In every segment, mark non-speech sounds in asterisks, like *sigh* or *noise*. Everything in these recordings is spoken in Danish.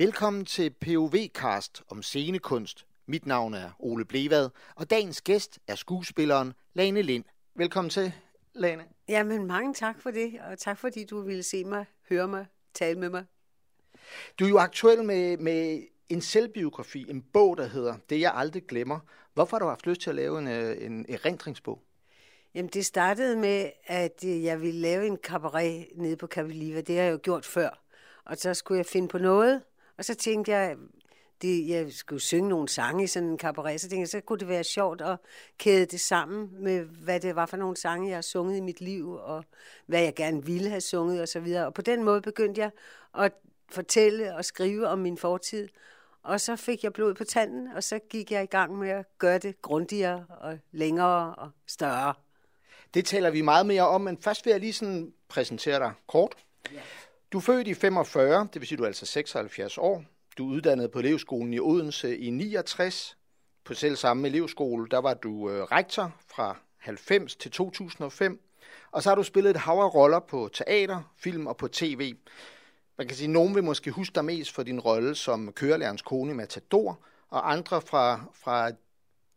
Velkommen til POV-cast om scenekunst. Mit navn er Ole Blevad, og dagens gæst er skuespilleren Lane Lind. Velkommen til, Lane. Jamen, mange tak for det, og tak fordi du ville se mig, høre mig, tale med mig. Du er jo aktuel med, med en selvbiografi, en bog, der hedder Det, jeg aldrig glemmer. Hvorfor har du haft lyst til at lave en, øh, en erindringsbog? Jamen, det startede med, at øh, jeg ville lave en cabaret nede på Capiliva. Det har jeg jo gjort før. Og så skulle jeg finde på noget, og så tænkte jeg, det, jeg skulle synge nogle sange i sådan en cabaret, så tænkte jeg, så kunne det være sjovt at kæde det sammen med, hvad det var for nogle sange, jeg har sunget i mit liv, og hvad jeg gerne ville have sunget osv. Og, og på den måde begyndte jeg at fortælle og skrive om min fortid. Og så fik jeg blod på tanden, og så gik jeg i gang med at gøre det grundigere og længere og større. Det taler vi meget mere om, men først vil jeg lige sådan præsentere dig kort. Ja. Du er født i 45, det vil sige, du er altså 76 år. Du er uddannet på elevskolen i Odense i 69. På selv samme elevskole, der var du øh, rektor fra 90 til 2005. Og så har du spillet et hav af roller på teater, film og på tv. Man kan sige, at nogen vil måske huske dig mest for din rolle som kørelærens kone i Matador, og andre fra, fra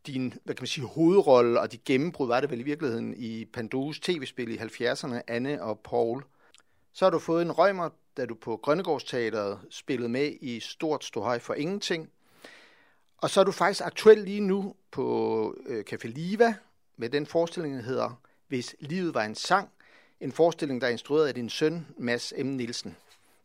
din hvad kan man sige, hovedrolle og dit gennembrud var det vel i virkeligheden i Pandus tv-spil i 70'erne, Anne og Paul. Så har du fået en rømmer, da du på Grønnegårdsteateret spillede med i Stort Ståhøj for Ingenting. Og så er du faktisk aktuel lige nu på øh, Café Liva med den forestilling, der hedder Hvis livet var en sang. En forestilling, der er instrueret af din søn, Mads M. Nielsen.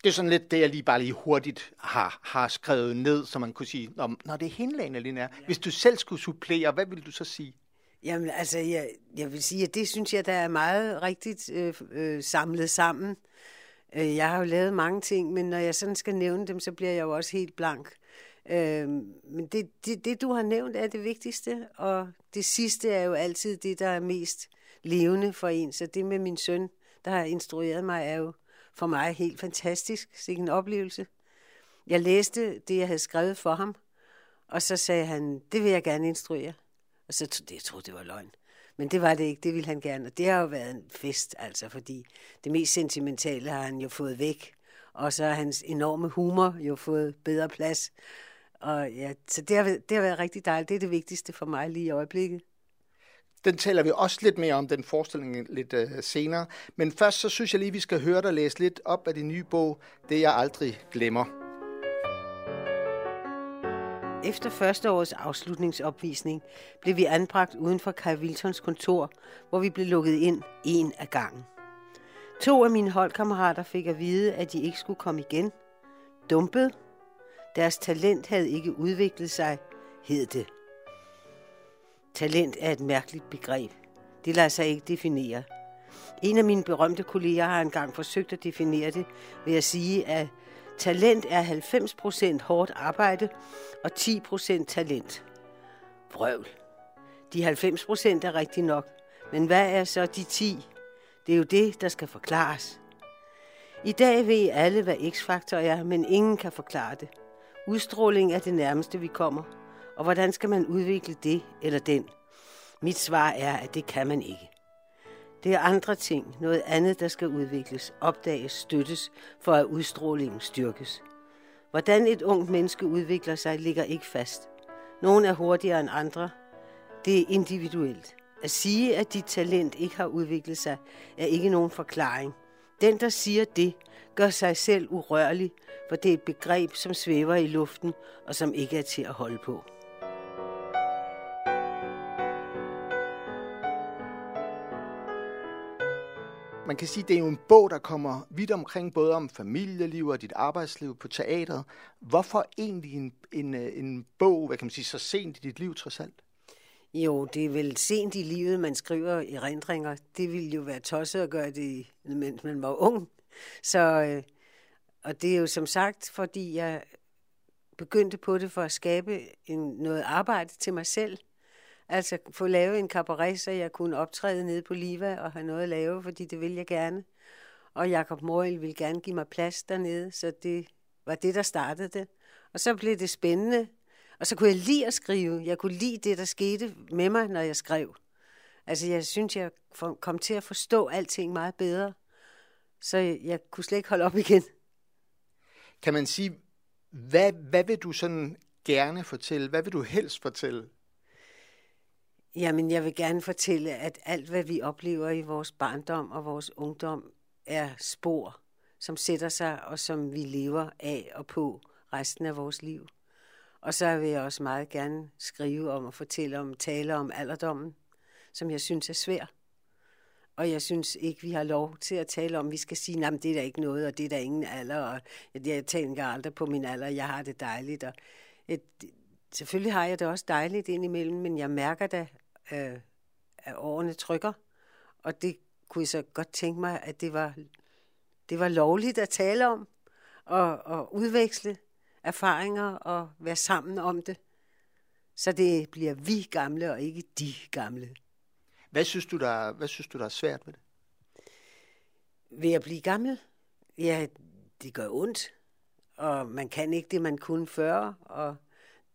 Det er sådan lidt det, jeg lige bare lige hurtigt har, har skrevet ned, så man kunne sige, når det er hende, Lene er. Hvis du selv skulle supplere, hvad ville du så sige? Jamen, altså, jeg, jeg vil sige, at det synes jeg, der er meget rigtigt øh, øh, samlet sammen. Øh, jeg har jo lavet mange ting, men når jeg sådan skal nævne dem, så bliver jeg jo også helt blank. Øh, men det, det, det, du har nævnt, er det vigtigste, og det sidste er jo altid det, der er mest levende for en. Så det med min søn, der har instrueret mig, er jo for mig helt fantastisk. Sikke en oplevelse. Jeg læste det, jeg havde skrevet for ham, og så sagde han, det vil jeg gerne instruere. Og så troede jeg, troede, det var løgn. Men det var det ikke, det ville han gerne. Og det har jo været en fest, altså, fordi det mest sentimentale har han jo fået væk. Og så har hans enorme humor jo fået bedre plads. Og ja, så det har, det har været rigtig dejligt. Det er det vigtigste for mig lige i øjeblikket. Den taler vi også lidt mere om, den forestilling lidt uh, senere. Men først så synes jeg lige, vi skal høre dig læse lidt op af din nye bog, Det jeg aldrig glemmer. Efter første års afslutningsopvisning blev vi anbragt uden for Kai Wiltons kontor, hvor vi blev lukket ind en af gangen. To af mine holdkammerater fik at vide, at de ikke skulle komme igen. Dumpet. Deres talent havde ikke udviklet sig, hed det. Talent er et mærkeligt begreb. Det lader sig ikke definere. En af mine berømte kolleger har engang forsøgt at definere det ved at sige, at Talent er 90% hårdt arbejde og 10% talent. Brøvl. De 90% er rigtig nok, men hvad er så de 10? Det er jo det, der skal forklares. I dag ved alle, hvad X-faktor er, men ingen kan forklare det. Udstråling er det nærmeste, vi kommer. Og hvordan skal man udvikle det eller den? Mit svar er, at det kan man ikke. Det er andre ting, noget andet, der skal udvikles, opdages, støttes, for at udstrålingen styrkes. Hvordan et ungt menneske udvikler sig, ligger ikke fast. Nogle er hurtigere end andre. Det er individuelt. At sige, at dit talent ikke har udviklet sig, er ikke nogen forklaring. Den, der siger det, gør sig selv urørlig, for det er et begreb, som svæver i luften og som ikke er til at holde på. Man kan sige, det er jo en bog, der kommer vidt omkring, både om familieliv og dit arbejdsliv på teateret. Hvorfor egentlig en, en, øh, en bog, hvad kan man sige, så sent i dit liv trods alt? Jo, det er vel sent i livet, man skriver i rendringer. Det ville jo være tosset at gøre det, mens man var ung. Så, øh, og det er jo som sagt, fordi jeg begyndte på det for at skabe en, noget arbejde til mig selv. Altså få lavet en cabaret, så jeg kunne optræde nede på Liva og have noget at lave, fordi det ville jeg gerne. Og Jakob Morel ville gerne give mig plads dernede, så det var det, der startede det. Og så blev det spændende, og så kunne jeg lide at skrive. Jeg kunne lide det, der skete med mig, når jeg skrev. Altså, jeg synes, jeg kom til at forstå alting meget bedre. Så jeg kunne slet ikke holde op igen. Kan man sige, Hvad, hvad vil du sådan gerne fortælle? Hvad vil du helst fortælle? Jamen, jeg vil gerne fortælle, at alt, hvad vi oplever i vores barndom og vores ungdom, er spor, som sætter sig og som vi lever af og på resten af vores liv. Og så vil jeg også meget gerne skrive om og fortælle om, tale om alderdommen, som jeg synes er svær. Og jeg synes ikke, vi har lov til at tale om, vi skal sige, at det er der ikke noget, og det er der ingen alder, og jeg tænker aldrig på min alder, jeg har det dejligt. Og et, selvfølgelig har jeg det også dejligt indimellem, men jeg mærker da, øh, at årene trykker, og det kunne jeg så godt tænke mig, at det var, det var lovligt at tale om, og, og udveksle erfaringer og være sammen om det. Så det bliver vi gamle, og ikke de gamle. Hvad synes du, der, hvad synes du, der er svært ved det? Ved at blive gammel? Ja, det gør ondt. Og man kan ikke det, man kunne før. Og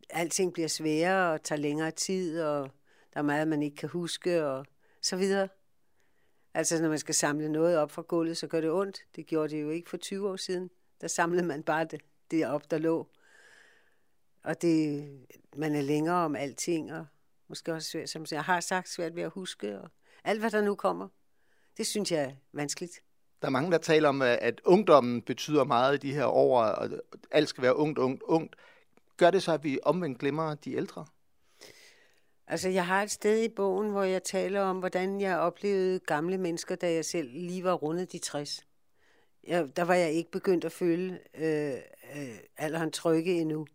alting bliver sværere og tager længere tid, og der er meget, man ikke kan huske, og så videre. Altså, når man skal samle noget op fra gulvet, så gør det ondt. Det gjorde det jo ikke for 20 år siden. Der samlede man bare det, det op, der lå. Og det, man er længere om alting, og måske også svært, som jeg har sagt, svært ved at huske, og alt, hvad der nu kommer. Det synes jeg er vanskeligt. Der er mange, der taler om, at ungdommen betyder meget i de her år, og alt skal være ungt, ungt, ungt. Gør det så, at vi omvendt glemmer de ældre? Altså, jeg har et sted i bogen, hvor jeg taler om, hvordan jeg oplevede gamle mennesker, da jeg selv lige var rundet de 60. Jeg, der var jeg ikke begyndt at føle øh, øh, alderen trygge endnu.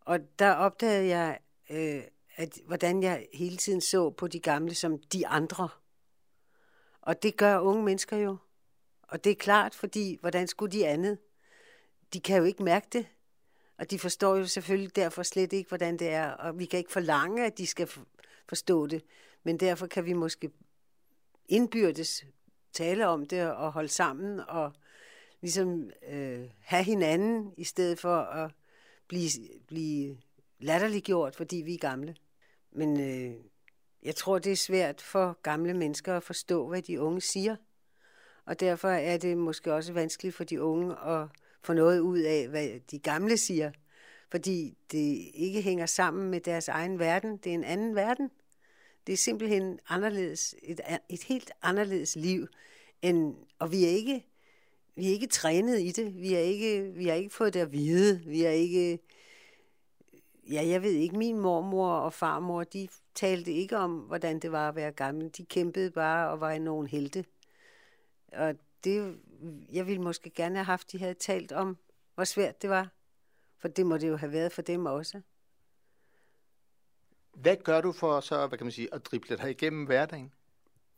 Og der opdagede jeg, øh, at, hvordan jeg hele tiden så på de gamle som de andre. Og det gør unge mennesker jo. Og det er klart, fordi hvordan skulle de andet? De kan jo ikke mærke det. Og de forstår jo selvfølgelig derfor slet ikke, hvordan det er. Og vi kan ikke forlange, at de skal forstå det. Men derfor kan vi måske indbyrdes tale om det og holde sammen og ligesom øh, have hinanden, i stedet for at blive, blive latterliggjort, fordi vi er gamle. Men øh, jeg tror, det er svært for gamle mennesker at forstå, hvad de unge siger. Og derfor er det måske også vanskeligt for de unge at få noget ud af, hvad de gamle siger. Fordi det ikke hænger sammen med deres egen verden. Det er en anden verden. Det er simpelthen anderledes, et, et helt anderledes liv. End, og vi er ikke vi er ikke trænet i det. Vi, er ikke, vi har ikke fået det at vide. Vi er ikke... Ja, jeg ved ikke, min mormor og farmor, de talte ikke om, hvordan det var at være gammel. De kæmpede bare og var i nogen helte. Og det, jeg ville måske gerne have haft, de havde talt om, hvor svært det var. For det må det jo have været for dem også. Hvad gør du for så, hvad kan man sige, at drible dig igennem hverdagen?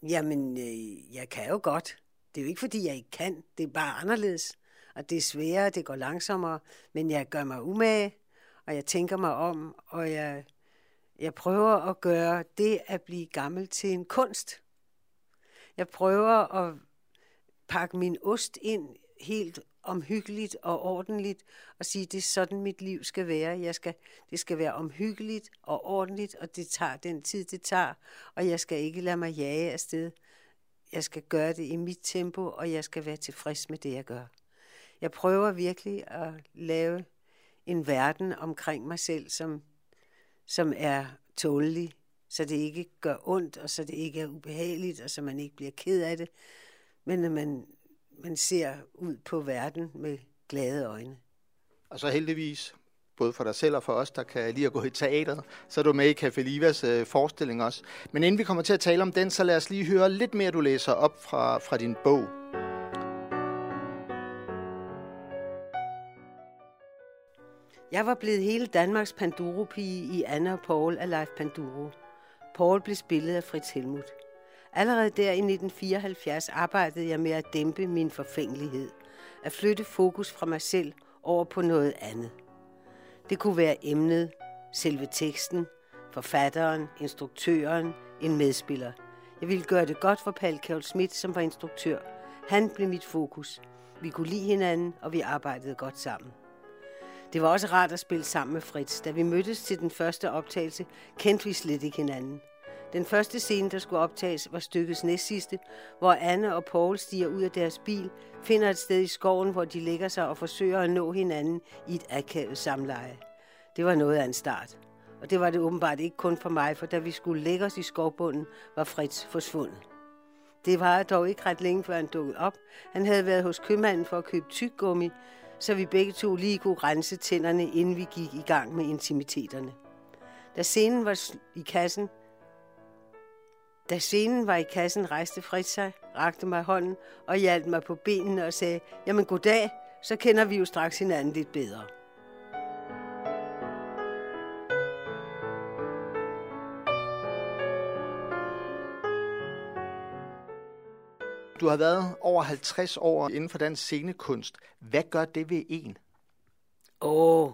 Jamen, øh, jeg kan jo godt. Det er jo ikke, fordi jeg ikke kan. Det er bare anderledes. Og det er sværere, det går langsommere. Men jeg gør mig umage, og jeg tænker mig om, og jeg, jeg prøver at gøre det at blive gammel til en kunst. Jeg prøver at pakke min ost ind helt omhyggeligt og ordentligt og sige, det er sådan mit liv skal være. Jeg skal, det skal være omhyggeligt og ordentligt, og det tager den tid, det tager, og jeg skal ikke lade mig jage afsted. Jeg skal gøre det i mit tempo, og jeg skal være tilfreds med det, jeg gør. Jeg prøver virkelig at lave en verden omkring mig selv, som, som er tålelig, så det ikke gør ondt, og så det ikke er ubehageligt, og så man ikke bliver ked af det, men at man, man ser ud på verden med glade øjne. Og så heldigvis både for dig selv og for os, der kan lide at gå i teateret. Så er du med i Café Livas øh, forestilling også. Men inden vi kommer til at tale om den, så lad os lige høre lidt mere, du læser op fra, fra din bog. Jeg var blevet hele Danmarks Panduro-pige i Anna og Paul af Leif Panduro. Paul blev spillet af Fritz Helmut. Allerede der i 1974 arbejdede jeg med at dæmpe min forfængelighed. At flytte fokus fra mig selv over på noget andet. Det kunne være emnet, selve teksten, forfatteren, instruktøren, en medspiller. Jeg ville gøre det godt for Paul Kjell Schmidt, som var instruktør. Han blev mit fokus. Vi kunne lide hinanden, og vi arbejdede godt sammen. Det var også rart at spille sammen med Fritz. Da vi mødtes til den første optagelse, kendte vi slet ikke hinanden. Den første scene, der skulle optages, var stykkets næstsidste, hvor Anne og Paul stiger ud af deres bil, finder et sted i skoven, hvor de lægger sig og forsøger at nå hinanden i et akavet samleje. Det var noget af en start. Og det var det åbenbart ikke kun for mig, for da vi skulle lægge os i skovbunden, var Fritz forsvundet. Det var dog ikke ret længe, før han dukkede op. Han havde været hos købmanden for at købe tyggegummi, så vi begge to lige kunne rense tænderne, inden vi gik i gang med intimiteterne. Da scenen var i kassen, da scenen var i kassen, rejste Fritz sig, rakte mig hånden og hjalp mig på benene og sagde, jamen goddag, så kender vi jo straks hinanden lidt bedre. Du har været over 50 år inden for den scenekunst. Hvad gør det ved en? Åh, oh,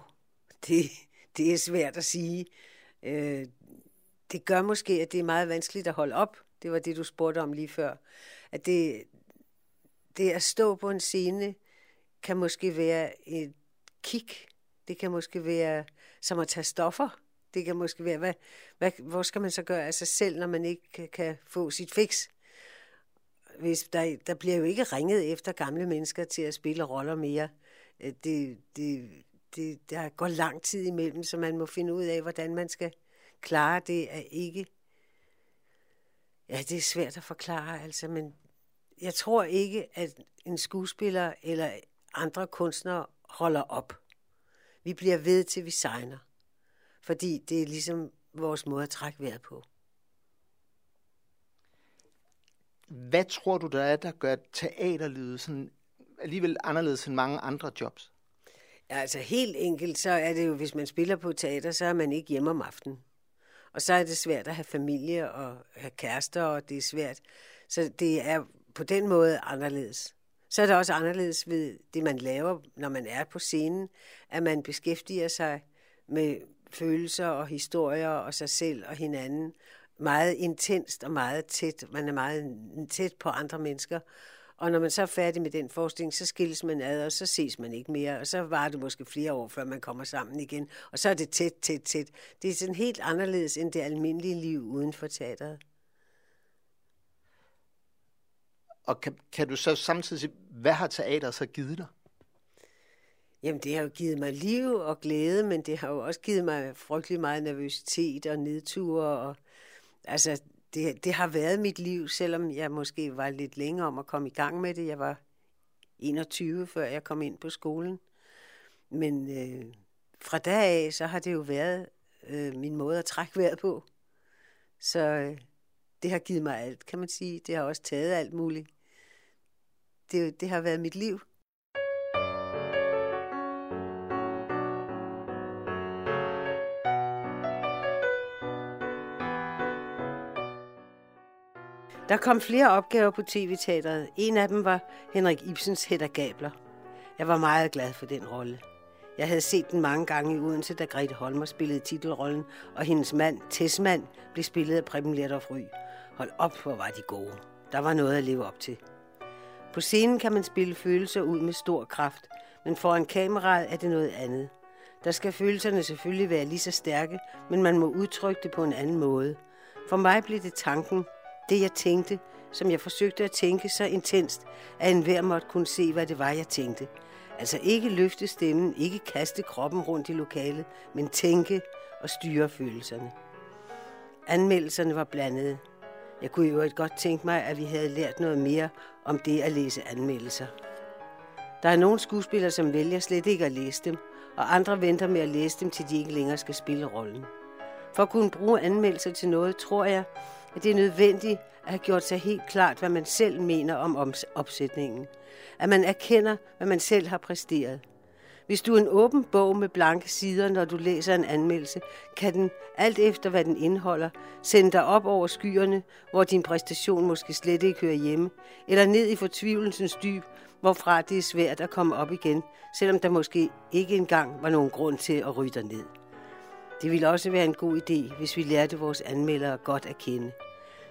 det, det er svært at sige. Øh, det gør måske, at det er meget vanskeligt at holde op. Det var det, du spurgte om lige før. At det, det at stå på en scene kan måske være et kick. Det kan måske være som at tage stoffer. Det kan måske være, hvad, hvad, hvor skal man så gøre af sig selv, når man ikke kan, få sit fix? Hvis der, der bliver jo ikke ringet efter gamle mennesker til at spille roller mere. Øh, det, det, det, der går lang tid imellem, så man må finde ud af, hvordan man skal klare det er ikke... Ja, det er svært at forklare, altså, men jeg tror ikke, at en skuespiller eller andre kunstnere holder op. Vi bliver ved til vi signer. Fordi det er ligesom vores måde at trække vejret på. Hvad tror du, der er, der gør teaterlivet sådan alligevel anderledes end mange andre jobs? Ja, altså helt enkelt, så er det jo, hvis man spiller på teater, så er man ikke hjemme om aftenen. Og så er det svært at have familie og have kærester, og det er svært. Så det er på den måde anderledes. Så er det også anderledes ved det, man laver, når man er på scenen, at man beskæftiger sig med følelser og historier og sig selv og hinanden meget intenst og meget tæt. Man er meget tæt på andre mennesker. Og når man så er færdig med den forskning, så skilles man ad, og så ses man ikke mere. Og så var det måske flere år, før man kommer sammen igen. Og så er det tæt, tæt, tæt. Det er sådan helt anderledes end det almindelige liv uden for teateret. Og kan, kan du så samtidig sige, hvad har teater så givet dig? Jamen, det har jo givet mig liv og glæde, men det har jo også givet mig frygtelig meget nervøsitet og nedture. Og, altså, det, det har været mit liv, selvom jeg måske var lidt længere om at komme i gang med det. Jeg var 21, før jeg kom ind på skolen. Men øh, fra dag af, så har det jo været øh, min måde at trække vejret på. Så øh, det har givet mig alt, kan man sige. Det har også taget alt muligt. Det, det har været mit liv. Der kom flere opgaver på tv-teateret. En af dem var Henrik Ibsens Hedder Gabler. Jeg var meget glad for den rolle. Jeg havde set den mange gange i Odense, da Grete Holmer spillede titelrollen, og hendes mand, Tessmand, blev spillet af Preben Lettoff Ry. Hold op, hvor var de gode. Der var noget at leve op til. På scenen kan man spille følelser ud med stor kraft, men foran kameraet er det noget andet. Der skal følelserne selvfølgelig være lige så stærke, men man må udtrykke det på en anden måde. For mig blev det tanken, det jeg tænkte, som jeg forsøgte at tænke så intenst, at enhver måtte kunne se, hvad det var, jeg tænkte. Altså ikke løfte stemmen, ikke kaste kroppen rundt i lokalet, men tænke og styre følelserne. Anmeldelserne var blandede. Jeg kunne jo godt tænke mig, at vi havde lært noget mere om det at læse anmeldelser. Der er nogle skuespillere, som vælger slet ikke at læse dem, og andre venter med at læse dem, til de ikke længere skal spille rollen. For at kunne bruge anmeldelser til noget, tror jeg, at det er nødvendigt at have gjort sig helt klart, hvad man selv mener om opsætningen. At man erkender, hvad man selv har præsteret. Hvis du er en åben bog med blanke sider, når du læser en anmeldelse, kan den, alt efter hvad den indeholder, sende dig op over skyerne, hvor din præstation måske slet ikke hører hjemme, eller ned i fortvivlelsens dyb, hvorfra det er svært at komme op igen, selvom der måske ikke engang var nogen grund til at ryge dig ned. Det ville også være en god idé, hvis vi lærte vores anmeldere godt at kende.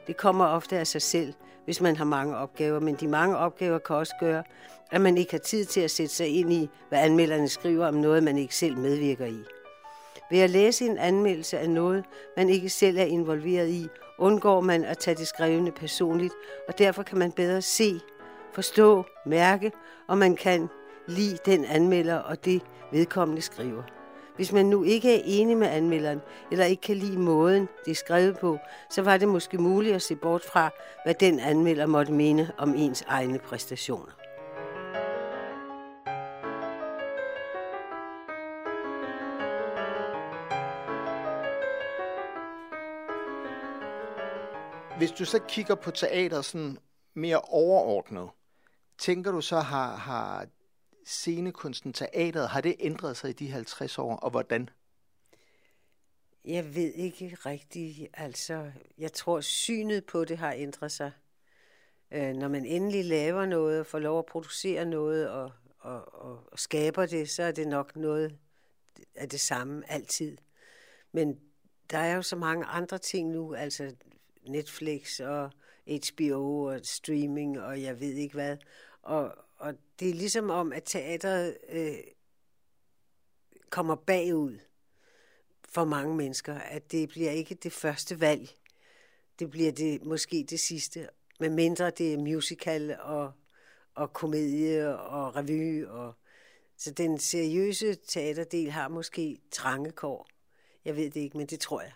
Det kommer ofte af sig selv, hvis man har mange opgaver, men de mange opgaver kan også gøre, at man ikke har tid til at sætte sig ind i, hvad anmelderne skriver om noget, man ikke selv medvirker i. Ved at læse en anmeldelse af noget, man ikke selv er involveret i, undgår man at tage det skrevne personligt, og derfor kan man bedre se, forstå, mærke, og man kan lide den anmelder og det vedkommende skriver. Hvis man nu ikke er enig med anmelderen, eller ikke kan lide måden, det er skrevet på, så var det måske muligt at se bort fra, hvad den anmelder måtte mene om ens egne præstationer. Hvis du så kigger på teater sådan mere overordnet, tænker du så, har, har scenekunsten, teateret, har det ændret sig i de 50 år, og hvordan? Jeg ved ikke rigtigt. Altså, jeg tror, synet på det har ændret sig. Øh, når man endelig laver noget, og får lov at producere noget, og, og, og, og skaber det, så er det nok noget af det samme altid. Men der er jo så mange andre ting nu, altså Netflix og HBO og streaming og jeg ved ikke hvad. Og, og det er ligesom om, at teateret øh, kommer bagud for mange mennesker, at det bliver ikke det første valg. Det bliver det måske det sidste, med mindre det er musical og, og komedie og revy. Og, så den seriøse teaterdel har måske trange kår. Jeg ved det ikke, men det tror jeg.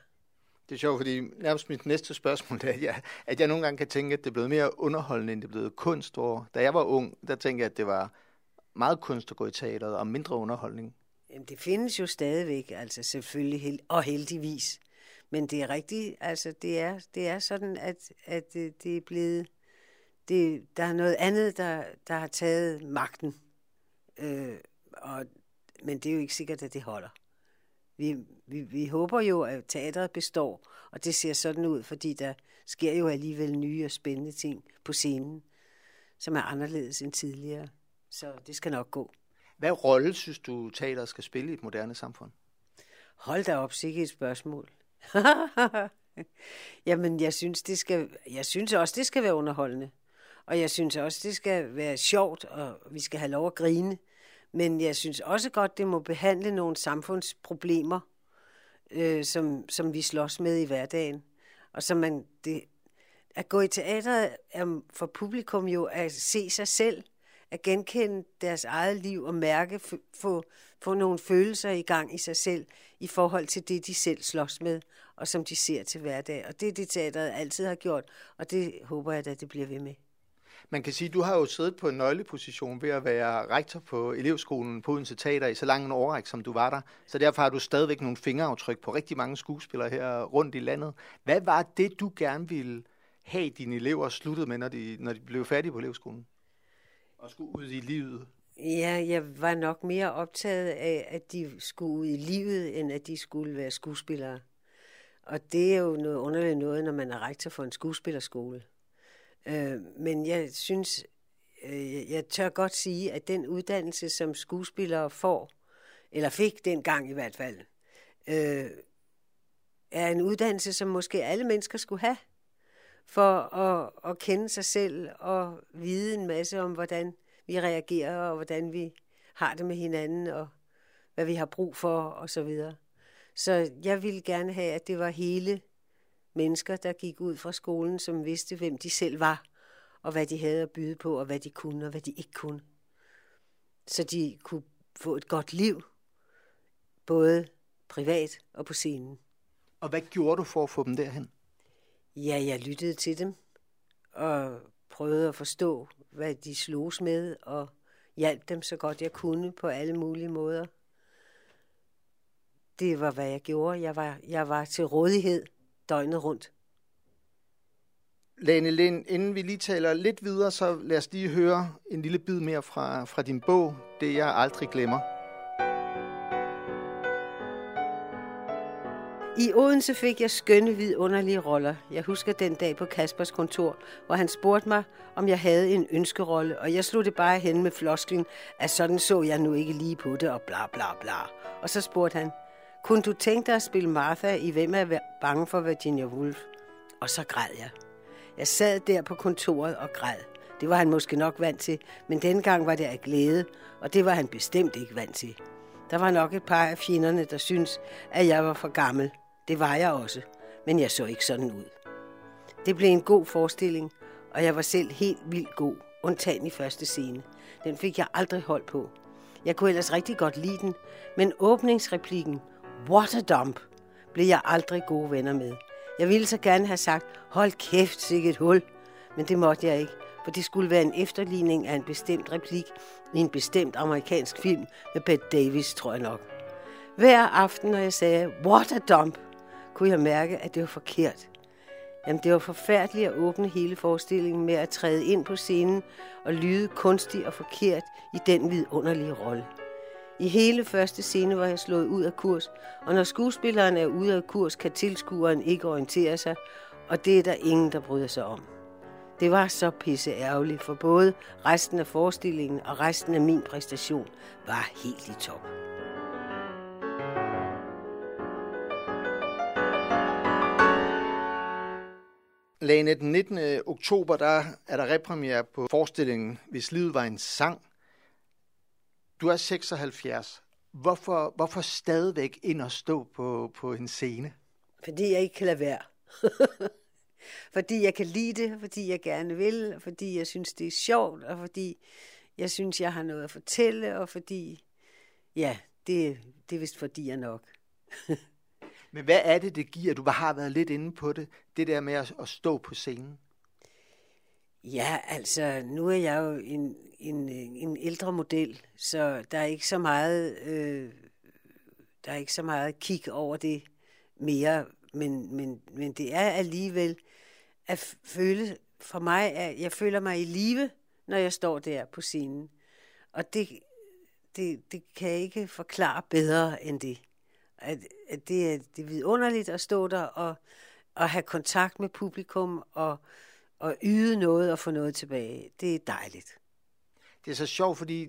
Det er sjovt, fordi nærmest mit næste spørgsmål er, at jeg, at jeg nogle gange kan tænke, at det er blevet mere underholdende, end det er blevet kunst. Hvor, da jeg var ung, der tænkte jeg, at det var meget kunst at gå i teateret, og mindre underholdning. Jamen, det findes jo stadigvæk, altså selvfølgelig, og heldigvis. Men det er rigtigt, altså det er, det er sådan, at, at det, det er blevet, det, der er noget andet, der, der har taget magten. Øh, og, men det er jo ikke sikkert, at det holder. Vi, vi, vi håber jo, at teatret består, og det ser sådan ud, fordi der sker jo alligevel nye og spændende ting på scenen, som er anderledes end tidligere. Så det skal nok gå. Hvad rolle synes du, teateret skal spille i et moderne samfund? Hold da op, sikkert et spørgsmål. *laughs* Jamen, jeg synes, det skal, jeg synes også, det skal være underholdende. Og jeg synes også, det skal være sjovt, og vi skal have lov at grine. Men jeg synes også godt, det må behandle nogle samfundsproblemer, øh, som, som vi slås med i hverdagen. Og som man, det, at gå i teateret er for publikum jo at se sig selv, at genkende deres eget liv og mærke, få, få nogle følelser i gang i sig selv i forhold til det, de selv slås med, og som de ser til hverdag. Og det er det, teateret altid har gjort, og det håber jeg, da, det bliver ved med. Man kan sige, at du har jo siddet på en nøgleposition ved at være rektor på elevskolen på Odense Teater i så lang en årrække, som du var der. Så derfor har du stadigvæk nogle fingeraftryk på rigtig mange skuespillere her rundt i landet. Hvad var det, du gerne ville have dine elever sluttet med, når de, når de blev færdige på elevskolen? Og skulle ud i livet? Ja, jeg var nok mere optaget af, at de skulle ud i livet, end at de skulle være skuespillere. Og det er jo noget underligt noget, når man er rektor for en skuespillerskole. Øh, men jeg synes, øh, jeg tør godt sige, at den uddannelse, som skuespillere får, eller fik dengang i hvert fald, øh, er en uddannelse, som måske alle mennesker skulle have, for at, at kende sig selv og vide en masse om, hvordan vi reagerer, og hvordan vi har det med hinanden, og hvad vi har brug for, og så videre. Så jeg ville gerne have, at det var hele mennesker, der gik ud fra skolen, som vidste, hvem de selv var, og hvad de havde at byde på, og hvad de kunne, og hvad de ikke kunne. Så de kunne få et godt liv, både privat og på scenen. Og hvad gjorde du for at få dem derhen? Ja, jeg lyttede til dem, og prøvede at forstå, hvad de slogs med, og hjalp dem så godt jeg kunne på alle mulige måder. Det var, hvad jeg gjorde. Jeg var, jeg var til rådighed døgnet rundt. Lene Lind, inden vi lige taler lidt videre, så lad os lige høre en lille bid mere fra, fra din bog, Det jeg aldrig glemmer. I Odense fik jeg skønne vidunderlige roller. Jeg husker den dag på Kaspers kontor, hvor han spurgte mig, om jeg havde en ønskerolle, og jeg slog det bare hen med flosklen, at sådan så jeg nu ikke lige på det, og bla bla bla. Og så spurgte han, kunne du tænke dig at spille Martha i Hvem er bange for Virginia Woolf? Og så græd jeg. Jeg sad der på kontoret og græd. Det var han måske nok vant til, men dengang var det af glæde, og det var han bestemt ikke vant til. Der var nok et par af fjenderne, der syntes, at jeg var for gammel. Det var jeg også, men jeg så ikke sådan ud. Det blev en god forestilling, og jeg var selv helt vildt god, undtagen i første scene. Den fik jeg aldrig hold på. Jeg kunne ellers rigtig godt lide den, men åbningsreplikken, what a dump, blev jeg aldrig gode venner med. Jeg ville så gerne have sagt, hold kæft, sikkert et hul, men det måtte jeg ikke, for det skulle være en efterligning af en bestemt replik i en bestemt amerikansk film med Bette Davis, tror jeg nok. Hver aften, når jeg sagde, what a dump, kunne jeg mærke, at det var forkert. Jamen, det var forfærdeligt at åbne hele forestillingen med at træde ind på scenen og lyde kunstig og forkert i den vidunderlige rolle. I hele første scene var jeg slået ud af kurs, og når skuespilleren er ude af kurs, kan tilskueren ikke orientere sig, og det er der ingen, der bryder sig om. Det var så pisse ærgerligt, for både resten af forestillingen og resten af min præstation var helt i top. Lane, den 19. oktober, der er der repremiere på forestillingen Hvis livet var en sang. Du er 76. Hvorfor, hvorfor stadigvæk ind og stå på, på en scene? Fordi jeg ikke kan lade være. *laughs* fordi jeg kan lide det, fordi jeg gerne vil, fordi jeg synes, det er sjovt, og fordi jeg synes, jeg har noget at fortælle, og fordi, ja, det, det er vist fordi jeg nok. *laughs* Men hvad er det, det giver? Du har været lidt inde på det, det der med at, at stå på scenen. Ja, altså, nu er jeg jo en, en, en ældre model, så der er ikke så meget, øh, der er ikke så meget kig over det mere, men, men, men det er alligevel at føle, for mig, at jeg føler mig i live, når jeg står der på scenen. Og det, det, det kan jeg ikke forklare bedre end det. At, at det, er, det er vidunderligt at stå der og, og have kontakt med publikum og, og yde noget og få noget tilbage. Det er dejligt. Det er så sjovt, fordi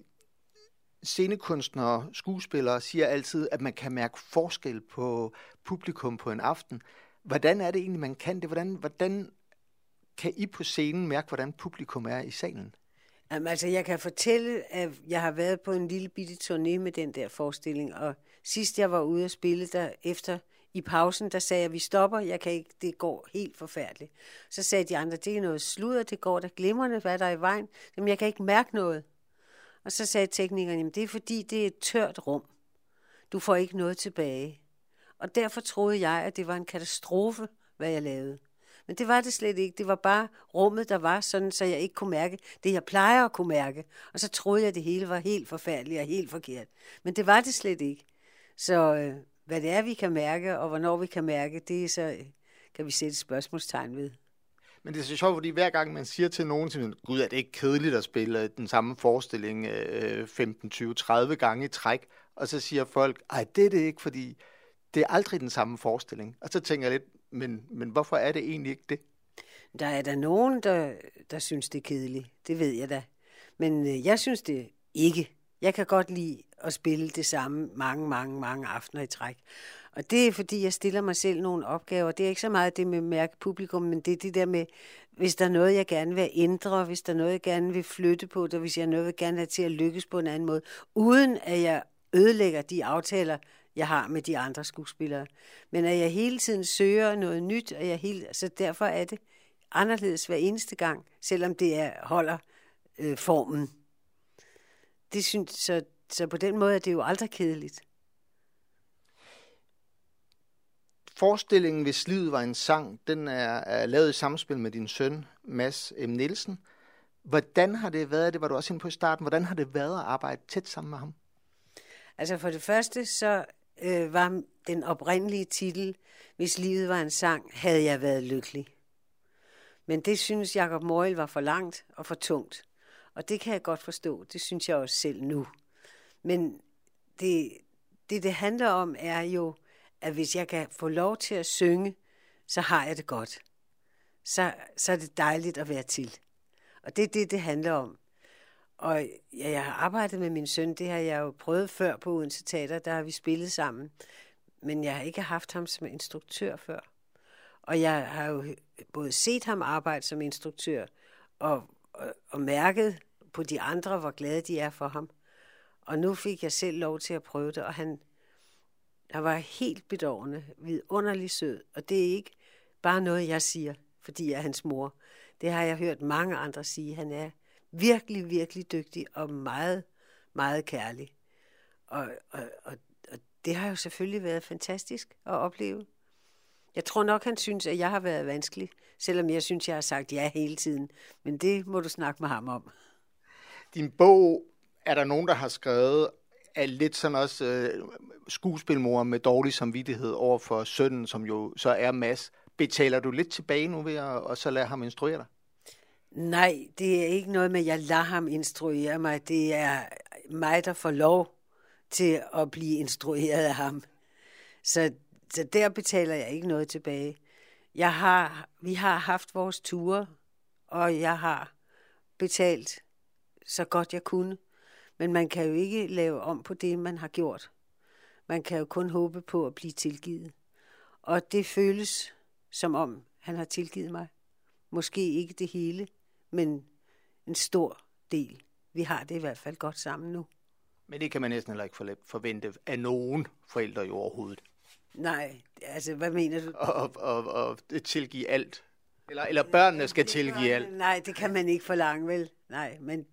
scenekunstnere, skuespillere siger altid, at man kan mærke forskel på publikum på en aften. Hvordan er det egentlig, man kan det? Hvordan, hvordan kan I på scenen mærke, hvordan publikum er i salen? Jamen, altså, jeg kan fortælle, at jeg har været på en lille bitte turné med den der forestilling, og sidst jeg var ude at spille der efter i pausen, der sagde jeg, vi stopper, jeg kan ikke, det går helt forfærdeligt. Så sagde de andre, det er noget sludder, det går der glimrende, hvad der er i vejen. Jamen, jeg kan ikke mærke noget. Og så sagde teknikeren, jamen det er fordi, det er et tørt rum. Du får ikke noget tilbage. Og derfor troede jeg, at det var en katastrofe, hvad jeg lavede. Men det var det slet ikke. Det var bare rummet, der var sådan, så jeg ikke kunne mærke det, jeg plejer at kunne mærke. Og så troede jeg, at det hele var helt forfærdeligt og helt forkert. Men det var det slet ikke. Så øh, hvad det er, vi kan mærke, og hvornår vi kan mærke, det er så, kan vi sætte spørgsmålstegn ved. Men det er så sjovt, fordi hver gang man siger til nogen, at gud, er det ikke kedeligt at spille den samme forestilling øh, 15, 20, 30 gange i træk, og så siger folk, ej, det er det ikke, fordi det er aldrig den samme forestilling. Og så tænker jeg lidt, men, men hvorfor er det egentlig ikke det? Der er der nogen, der, der synes, det er kedeligt. Det ved jeg da. Men øh, jeg synes det ikke. Jeg kan godt lide at spille det samme mange, mange, mange aftener i træk. Og det er, fordi jeg stiller mig selv nogle opgaver. Det er ikke så meget det med mærke publikum, men det er det der med, hvis der er noget, jeg gerne vil ændre, hvis der er noget, jeg gerne vil flytte på, der hvis jeg noget, jeg gerne have til at lykkes på en anden måde, uden at jeg ødelægger de aftaler, jeg har med de andre skuespillere. Men at jeg hele tiden søger noget nyt, og jeg hele, så derfor er det anderledes hver eneste gang, selvom det er, holder øh, formen. Det synes, så, så på den måde er det jo aldrig kedeligt. Forestillingen, hvis livet var en sang, den er, er lavet i samspil med din søn, Mads M. Nielsen. Hvordan har det været, det var du også inde på i starten, hvordan har det været at arbejde tæt sammen med ham? Altså for det første, så øh, var den oprindelige titel, Hvis livet var en sang, havde jeg været lykkelig. Men det synes Jacob Moyle var for langt og for tungt. Og det kan jeg godt forstå. Det synes jeg også selv nu. Men det, det, det handler om, er jo, at hvis jeg kan få lov til at synge, så har jeg det godt. Så, så er det dejligt at være til. Og det er det, det handler om. Og ja, jeg har arbejdet med min søn, det har jeg jo prøvet før på Odense Teater, der har vi spillet sammen. Men jeg har ikke haft ham som instruktør før. Og jeg har jo både set ham arbejde som instruktør, og, og, og mærket på de andre, hvor glade de er for ham. Og nu fik jeg selv lov til at prøve det, og han, han var helt bedårende, vidunderlig sød. Og det er ikke bare noget, jeg siger, fordi jeg er hans mor. Det har jeg hørt mange andre sige. Han er virkelig, virkelig dygtig og meget, meget kærlig. Og, og, og, og det har jo selvfølgelig været fantastisk at opleve. Jeg tror nok, han synes, at jeg har været vanskelig, selvom jeg synes, jeg har sagt ja hele tiden. Men det må du snakke med ham om. Din bog er der nogen, der har skrevet, er lidt sådan også øh, skuespilmor med dårlig samvittighed over for sønnen, som jo så er Mads. Betaler du lidt tilbage nu ved at og så lade ham instruere dig? Nej, det er ikke noget med, at jeg lader ham instruere mig. Det er mig, der får lov til at blive instrueret af ham. Så, så der betaler jeg ikke noget tilbage. Jeg har, vi har haft vores ture, og jeg har betalt så godt jeg kunne. Men man kan jo ikke lave om på det, man har gjort. Man kan jo kun håbe på at blive tilgivet. Og det føles som om, han har tilgivet mig. Måske ikke det hele, men en stor del. Vi har det i hvert fald godt sammen nu. Men det kan man næsten heller ikke forvente af nogen forældre i overhovedet. Nej, altså hvad mener du? Og, og, og tilgive alt. Eller, eller børnene skal tilgive alt. Nej, det kan man ikke forlange, vel? Nej, men,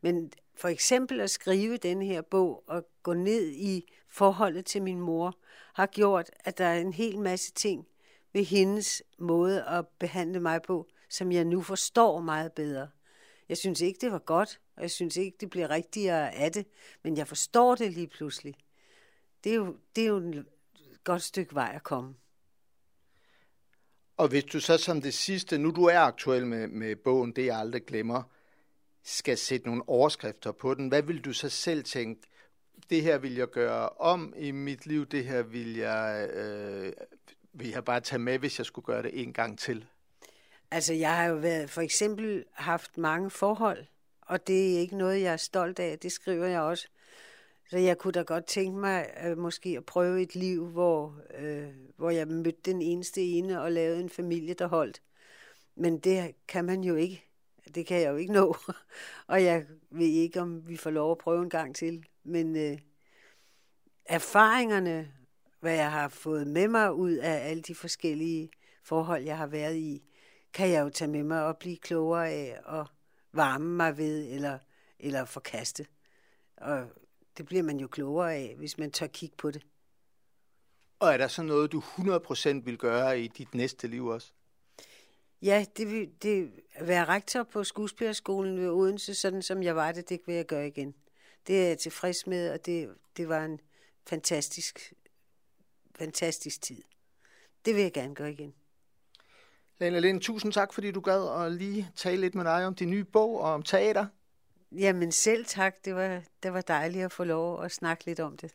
men for eksempel at skrive den her bog og gå ned i forholdet til min mor, har gjort, at der er en hel masse ting ved hendes måde at behandle mig på, som jeg nu forstår meget bedre. Jeg synes ikke, det var godt, og jeg synes ikke, det bliver rigtigere af det, men jeg forstår det lige pludselig. Det er jo, det er jo et godt stykke vej at komme. Og hvis du så som det sidste, nu du er aktuel med, med bogen, det jeg aldrig glemmer, skal sætte nogle overskrifter på den, hvad vil du så selv tænke, det her vil jeg gøre om i mit liv, det her vil jeg, øh, vil jeg bare tage med, hvis jeg skulle gøre det en gang til? Altså, jeg har jo været, for eksempel haft mange forhold, og det er ikke noget, jeg er stolt af. Det skriver jeg også. Så jeg kunne da godt tænke mig øh, måske at prøve et liv, hvor, øh, hvor jeg mødte den eneste ene og lavede en familie, der holdt. Men det kan man jo ikke. Det kan jeg jo ikke nå. *laughs* og jeg ved ikke, om vi får lov at prøve en gang til. Men øh, erfaringerne, hvad jeg har fået med mig ud af alle de forskellige forhold, jeg har været i, kan jeg jo tage med mig og blive klogere af og varme mig ved eller, eller forkaste. Og det bliver man jo klogere af, hvis man tør kigge på det. Og er der så noget, du 100% vil gøre i dit næste liv også? Ja, det vil det, være rektor på skuespillerskolen ved Odense, sådan som jeg var det, det vil jeg gøre igen. Det er jeg tilfreds med, og det, det var en fantastisk, fantastisk tid. Det vil jeg gerne gøre igen. Lene Lind, tusind tak, fordi du gad at lige tale lidt med dig om din nye bog og om teater. Jamen selv tak. Det var, det var dejligt at få lov at snakke lidt om det.